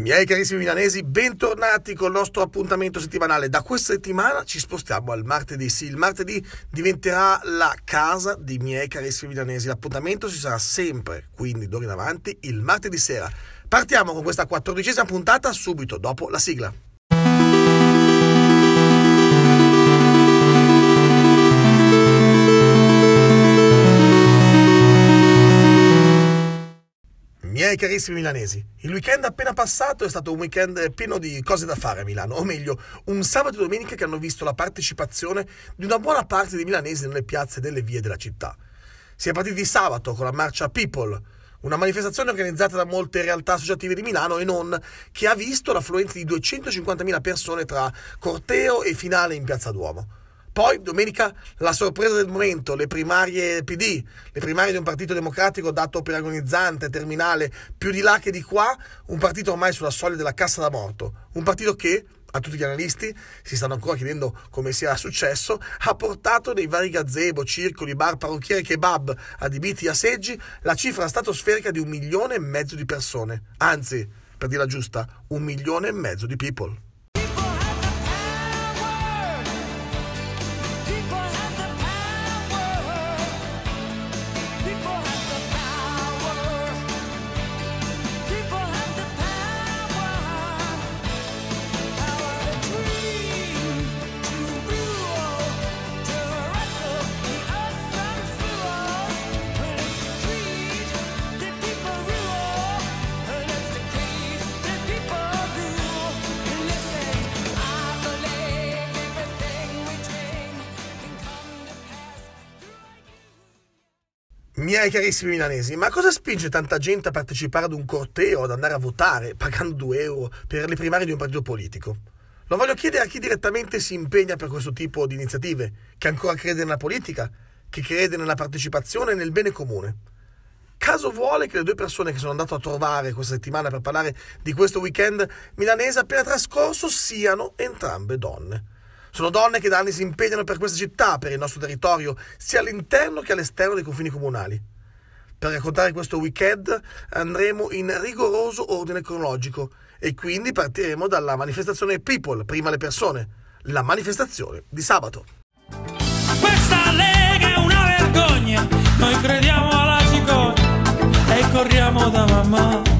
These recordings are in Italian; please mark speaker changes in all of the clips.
Speaker 1: Miei carissimi milanesi, bentornati col nostro appuntamento settimanale. Da questa settimana ci spostiamo al martedì. Sì, il martedì diventerà la casa di miei carissimi milanesi. L'appuntamento ci sarà sempre, quindi d'ora in avanti, il martedì sera. Partiamo con questa quattordicesima puntata subito dopo la sigla. Miei carissimi milanesi, il weekend appena passato è stato un weekend pieno di cose da fare a Milano, o meglio, un sabato e domenica che hanno visto la partecipazione di una buona parte dei milanesi nelle piazze delle vie della città. Si è partiti sabato con la marcia People, una manifestazione organizzata da molte realtà associative di Milano e non, che ha visto l'affluenza di 250.000 persone tra corteo e finale in Piazza Duomo. Poi, domenica, la sorpresa del momento, le primarie PD, le primarie di un partito democratico dato per agonizzante, terminale, più di là che di qua, un partito ormai sulla soglia della cassa da morto, un partito che, a tutti gli analisti, si stanno ancora chiedendo come sia successo, ha portato nei vari gazebo, circoli, bar, parrucchiere, kebab adibiti a seggi la cifra stratosferica di un milione e mezzo di persone, anzi, per dirla giusta, un milione e mezzo di people. Miei carissimi milanesi, ma cosa spinge tanta gente a partecipare ad un corteo, ad andare a votare, pagando 2 euro per le primarie di un partito politico? Lo voglio chiedere a chi direttamente si impegna per questo tipo di iniziative, che ancora crede nella politica, che crede nella partecipazione e nel bene comune. Caso vuole che le due persone che sono andato a trovare questa settimana per parlare di questo weekend milanese appena trascorso siano entrambe donne. Sono donne che da anni si impegnano per questa città, per il nostro territorio, sia all'interno che all'esterno dei confini comunali. Per raccontare questo weekend andremo in rigoroso ordine cronologico e quindi partiremo dalla manifestazione People, prima le persone, la manifestazione di sabato.
Speaker 2: Questa lega è una vergogna, noi crediamo alla cicogna e corriamo da mamma.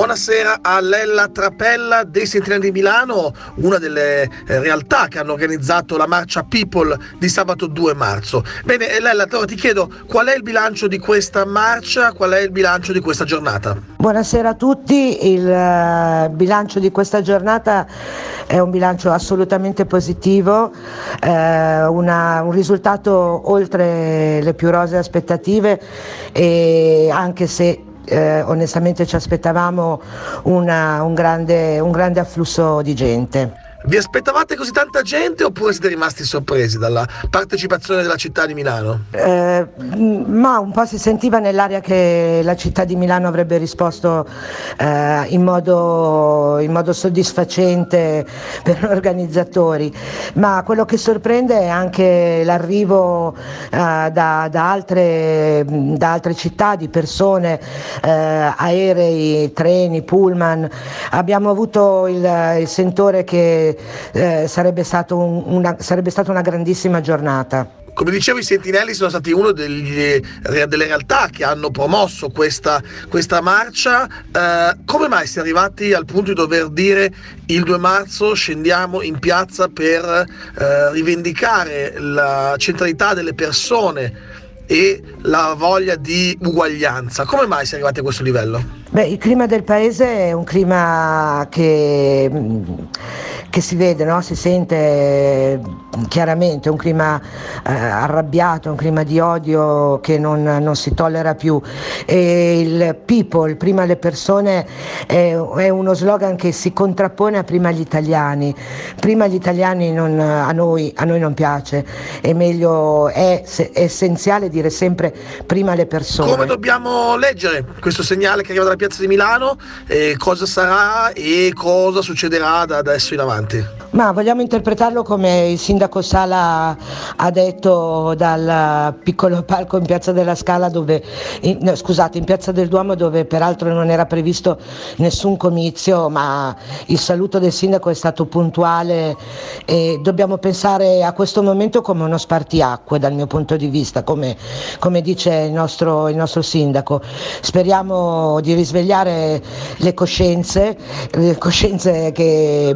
Speaker 1: Buonasera a Lella Trapella dei Sentinelli di Milano, una delle eh, realtà che hanno organizzato la marcia People di sabato 2 marzo. Bene, eh, Lella, allora ti chiedo qual è il bilancio di questa marcia, qual è il bilancio di questa giornata?
Speaker 3: Buonasera a tutti, il eh, bilancio di questa giornata è un bilancio assolutamente positivo, eh, una- un risultato oltre le più rose aspettative e anche se eh, onestamente ci aspettavamo una- un, grande, un grande afflusso di gente.
Speaker 1: Vi aspettavate così tanta gente oppure siete rimasti sorpresi dalla partecipazione della città di Milano?
Speaker 3: Eh, ma un po' si sentiva nell'aria che la città di Milano avrebbe risposto eh, in, modo, in modo soddisfacente per gli organizzatori, ma quello che sorprende è anche l'arrivo eh, da, da altre, da altre città di persone, eh, aerei, treni, pullman. Abbiamo avuto il, il sentore che eh, sarebbe, un- una, sarebbe stata una grandissima giornata.
Speaker 1: Come dicevo, i Sentinelli sono stati una delle realtà che hanno promosso questa, questa marcia. Eh, come mai si è arrivati al punto di dover dire il 2 marzo scendiamo in piazza per eh, rivendicare la centralità delle persone e la voglia di uguaglianza? Come mai si è arrivati a questo livello?
Speaker 3: Beh, il clima del paese è un clima che, mh, che si vede, no? si sente eh, chiaramente un clima eh, arrabbiato, un clima di odio che non, non, si tollera più. E il people, prima le persone, è, è, uno slogan che si contrappone a prima gli italiani. Prima gli italiani non, a, noi, a, noi, non piace, è meglio, è, è essenziale dire sempre prima le persone.
Speaker 1: Come dobbiamo leggere questo segnale che arriva dalla piazza di Milano? Eh, cosa sarà e cosa succederà da adesso in avanti?
Speaker 3: Ma vogliamo interpretarlo come il sindaco Sala ha detto dal piccolo palco in Piazza della Scala dove, in, no, scusate, in Piazza del Duomo dove peraltro non era previsto nessun comizio, ma il saluto del sindaco è stato puntuale e dobbiamo pensare a questo momento come uno spartiacque dal mio punto di vista, come, come dice il nostro, il nostro sindaco. Speriamo di risvegliare le coscienze, le coscienze che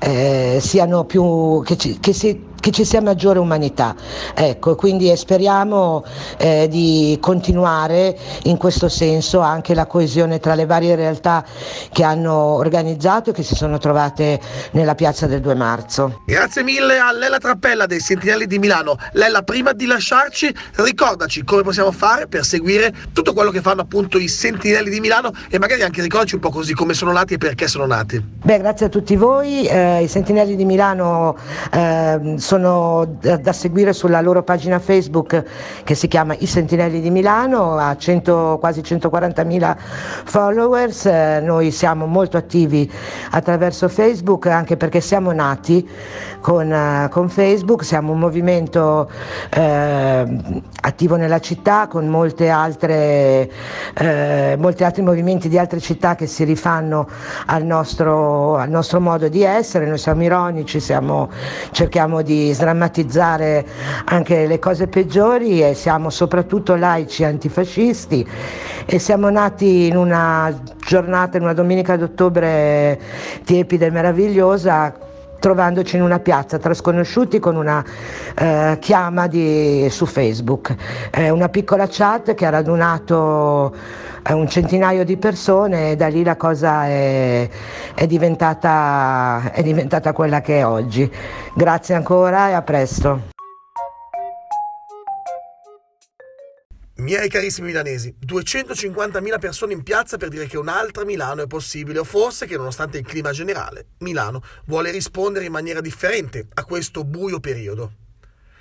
Speaker 3: eh, siano più, che, che si che ci sia maggiore umanità. Ecco, quindi speriamo eh, di continuare in questo senso anche la coesione tra le varie realtà che hanno organizzato e che si sono trovate nella piazza del 2 marzo.
Speaker 1: Grazie mille a Lella Trappella dei Sentinelli di Milano. Lella, prima di lasciarci, ricordaci come possiamo fare per seguire tutto quello che fanno appunto i Sentinelli di Milano e magari anche ricordaci un po' così come sono nati e perché sono nati.
Speaker 3: Beh, grazie a tutti voi. Eh, I Sentinelli di Milano eh, sono da, da, seguire sulla loro pagina Facebook che si chiama I Sentinelli di Milano, ha 100, quasi 140.000 followers, eh, noi siamo molto attivi attraverso Facebook anche perché siamo nati con, uh, con Facebook, siamo un movimento eh, attivo nella città con molte altre, eh, molti altri movimenti di altre città che si rifanno al nostro, al nostro modo di essere, noi siamo ironici, siamo, cerchiamo di sdrammatizzare anche le cose peggiori e siamo soprattutto laici antifascisti e siamo nati in una giornata, in una domenica d'ottobre tiepida e meravigliosa trovandoci in una piazza tra sconosciuti con una eh, chiama di, su Facebook, eh, una piccola chat che ha radunato eh, un centinaio di persone e da lì la cosa è, è, diventata, è diventata quella che è oggi. Grazie ancora e a presto.
Speaker 1: Miei carissimi milanesi, 250.000 persone in piazza per dire che un'altra Milano è possibile o forse che nonostante il clima generale, Milano vuole rispondere in maniera differente a questo buio periodo.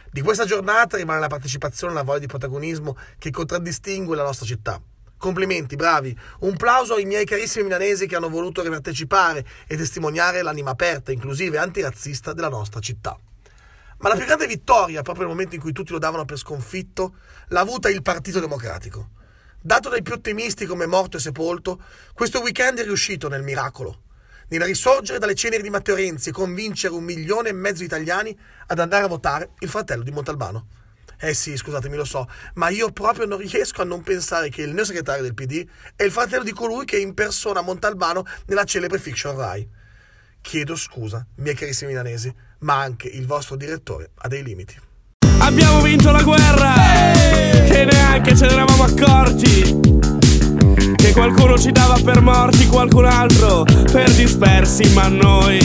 Speaker 1: Di questa giornata rimane la partecipazione e la voglia di protagonismo che contraddistingue la nostra città. Complimenti, bravi. Un plauso ai miei carissimi milanesi che hanno voluto partecipare e testimoniare l'anima aperta, inclusiva e antirazzista della nostra città. Ma la più grande vittoria, proprio nel momento in cui tutti lo davano per sconfitto, l'ha avuta il Partito Democratico. Dato dai più ottimisti come morto e sepolto, questo weekend è riuscito nel miracolo, nel risorgere dalle ceneri di Matteo Renzi e convincere un milione e mezzo di italiani ad andare a votare il fratello di Montalbano. Eh sì, scusatemi, lo so, ma io proprio non riesco a non pensare che il neosegretario del PD è il fratello di colui che impersona Montalbano nella celebre fiction Rai. Chiedo scusa, miei carissimi milanesi, ma anche il vostro direttore ha dei limiti.
Speaker 2: Abbiamo vinto la guerra! Che neanche ce ne eravamo accorti! Che qualcuno ci dava per morti, qualcun altro per dispersi, ma noi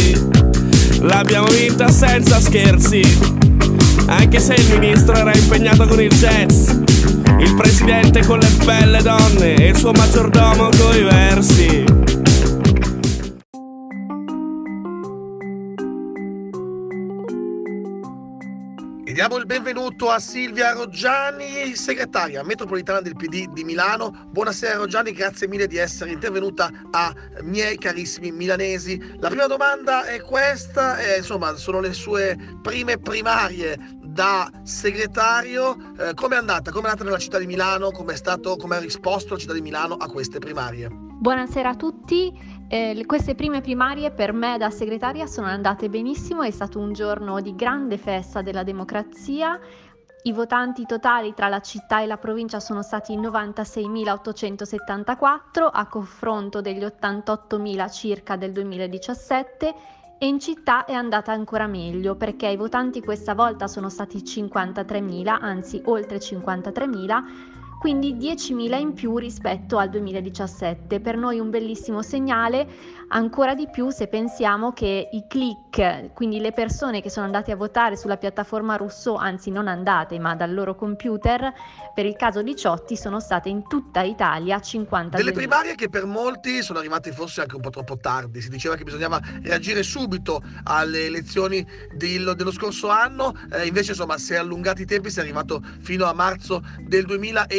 Speaker 2: l'abbiamo vinta senza scherzi. Anche se il ministro era impegnato con il jazz, il presidente con le belle donne e il suo maggiordomo coi versi.
Speaker 1: Diamo il benvenuto a Silvia Roggiani, segretaria metropolitana del PD di Milano. Buonasera Roggiani, grazie mille di essere intervenuta a miei carissimi milanesi. La prima domanda è questa, eh, insomma sono le sue prime primarie da segretario. Eh, come è andata? Come è andata nella città di Milano? Come come ha risposto la città di Milano a queste primarie?
Speaker 4: Buonasera a tutti. Eh, queste prime primarie per me da segretaria sono andate benissimo, è stato un giorno di grande festa della democrazia. I votanti totali tra la città e la provincia sono stati 96.874 a confronto degli 88.000 circa del 2017 e in città è andata ancora meglio perché i votanti questa volta sono stati 53.000, anzi oltre 53.000 quindi 10.000 in più rispetto al 2017. Per noi un bellissimo segnale, Ancora di più se pensiamo che i click, quindi le persone che sono andate a votare sulla piattaforma Rousseau, anzi non andate ma dal loro computer, per il caso di Ciotti sono state in tutta Italia 50
Speaker 1: Delle primarie che per molti sono arrivate forse anche un po' troppo tardi, si diceva che bisognava reagire subito alle elezioni del, dello scorso anno, eh, invece insomma si è allungati i tempi, si è arrivato fino a marzo del 2019,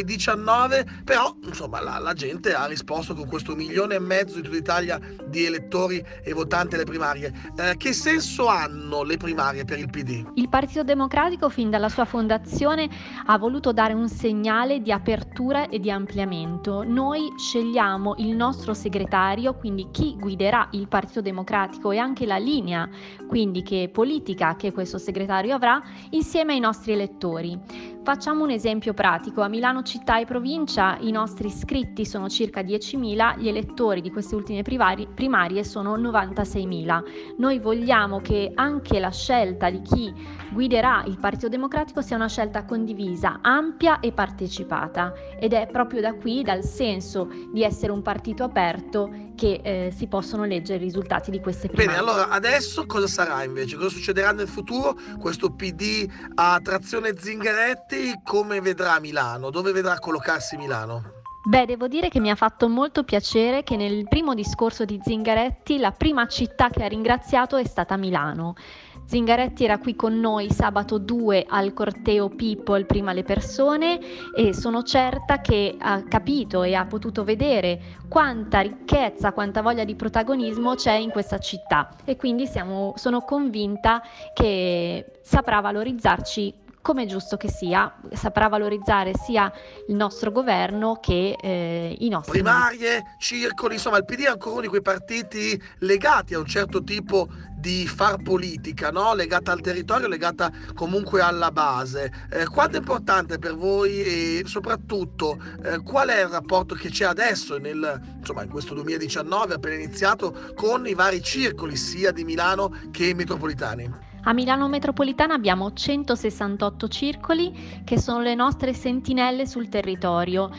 Speaker 1: però insomma la, la gente ha risposto con questo milione e mezzo di tutta Italia di elettori e votanti alle primarie. Eh, che senso hanno le primarie per il PD?
Speaker 4: Il Partito Democratico fin dalla sua fondazione ha voluto dare un segnale di apertura e di ampliamento. Noi scegliamo il nostro segretario, quindi chi guiderà il Partito Democratico e anche la linea, quindi che politica che questo segretario avrà, insieme ai nostri elettori. Facciamo un esempio pratico. A Milano città e provincia i nostri iscritti sono circa 10.000, gli elettori di queste ultime primarie sono 96.000. Noi vogliamo che anche la scelta di chi guiderà il Partito Democratico sia una scelta condivisa, ampia e partecipata ed è proprio da qui, dal senso di essere un partito aperto, che eh, si possono leggere i risultati di queste primarie.
Speaker 1: Bene, allora adesso cosa sarà invece? Cosa succederà nel futuro? Questo PD a trazione Zingaretti come vedrà Milano? Dove vedrà collocarsi Milano?
Speaker 4: Beh, devo dire che mi ha fatto molto piacere che nel primo discorso di Zingaretti la prima città che ha ringraziato è stata Milano. Zingaretti era qui con noi sabato 2 al corteo People prima le persone e sono certa che ha capito e ha potuto vedere quanta ricchezza, quanta voglia di protagonismo c'è in questa città. E quindi siamo, sono convinta che saprà valorizzarci come è giusto che sia, saprà valorizzare sia il nostro governo che eh, i nostri.
Speaker 1: Primarie, circoli, insomma, il PD è ancora uno di quei partiti legati a un certo tipo di far politica, no? legata al territorio, legata comunque alla base. Eh, quanto è importante per voi e soprattutto eh, qual è il rapporto che c'è adesso nel, insomma, in questo 2019 appena iniziato con i vari circoli sia di Milano che metropolitani?
Speaker 4: A Milano Metropolitana abbiamo 168 circoli che sono le nostre sentinelle sul territorio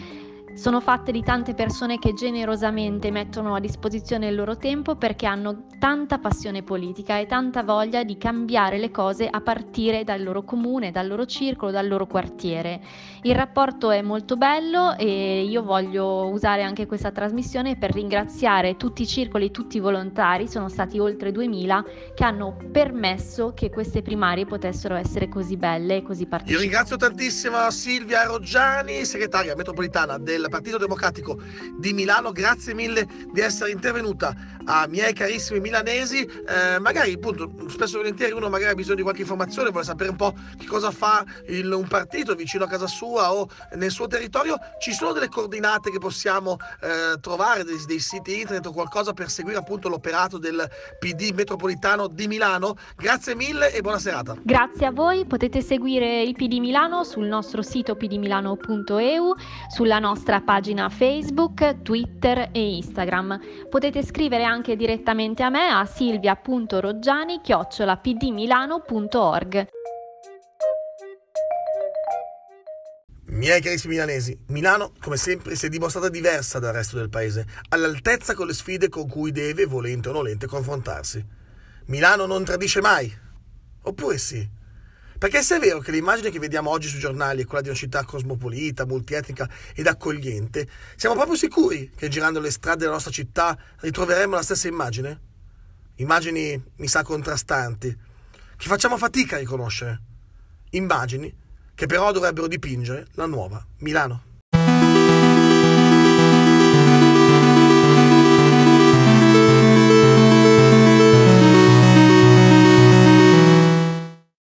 Speaker 4: sono fatte di tante persone che generosamente mettono a disposizione il loro tempo perché hanno tanta passione politica e tanta voglia di cambiare le cose a partire dal loro comune, dal loro circolo, dal loro quartiere. Il rapporto è molto bello e io voglio usare anche questa trasmissione per ringraziare tutti i circoli, tutti i volontari, sono stati oltre 2000 che hanno permesso che queste primarie potessero essere così belle e così partecipate.
Speaker 1: Io ringrazio tantissimo Silvia Roggiani, segretaria metropolitana del Partito Democratico di Milano. Grazie mille di essere intervenuta a miei carissimi milanesi. Eh, magari, appunto, spesso e volentieri uno magari ha bisogno di qualche informazione, vuole sapere un po' che cosa fa il, un partito vicino a casa sua o nel suo territorio. Ci sono delle coordinate che possiamo eh, trovare, dei, dei, siti internet o qualcosa per seguire appunto l'operato del PD metropolitano di Milano. Grazie mille e buona serata.
Speaker 4: Grazie a voi, potete seguire il PD Milano sul nostro sito pdmilano.eu, sulla nostra pagina Facebook, Twitter e Instagram. Potete scrivere anche direttamente a me a silvia.roggiani-pdmilano.org.
Speaker 1: Miei carissimi milanesi, Milano, come sempre, si è dimostrata diversa dal resto del paese, all'altezza con le sfide con cui deve, volente o nolente, confrontarsi. Milano non tradisce mai. Oppure sì? Perché se è vero che l'immagine che vediamo oggi sui giornali è quella di una città cosmopolita, multietnica ed accogliente, siamo proprio sicuri che girando le strade della nostra città ritroveremo la stessa immagine? Immagini, mi sa, contrastanti, che facciamo fatica a riconoscere. Immagini che però dovrebbero dipingere la nuova Milano.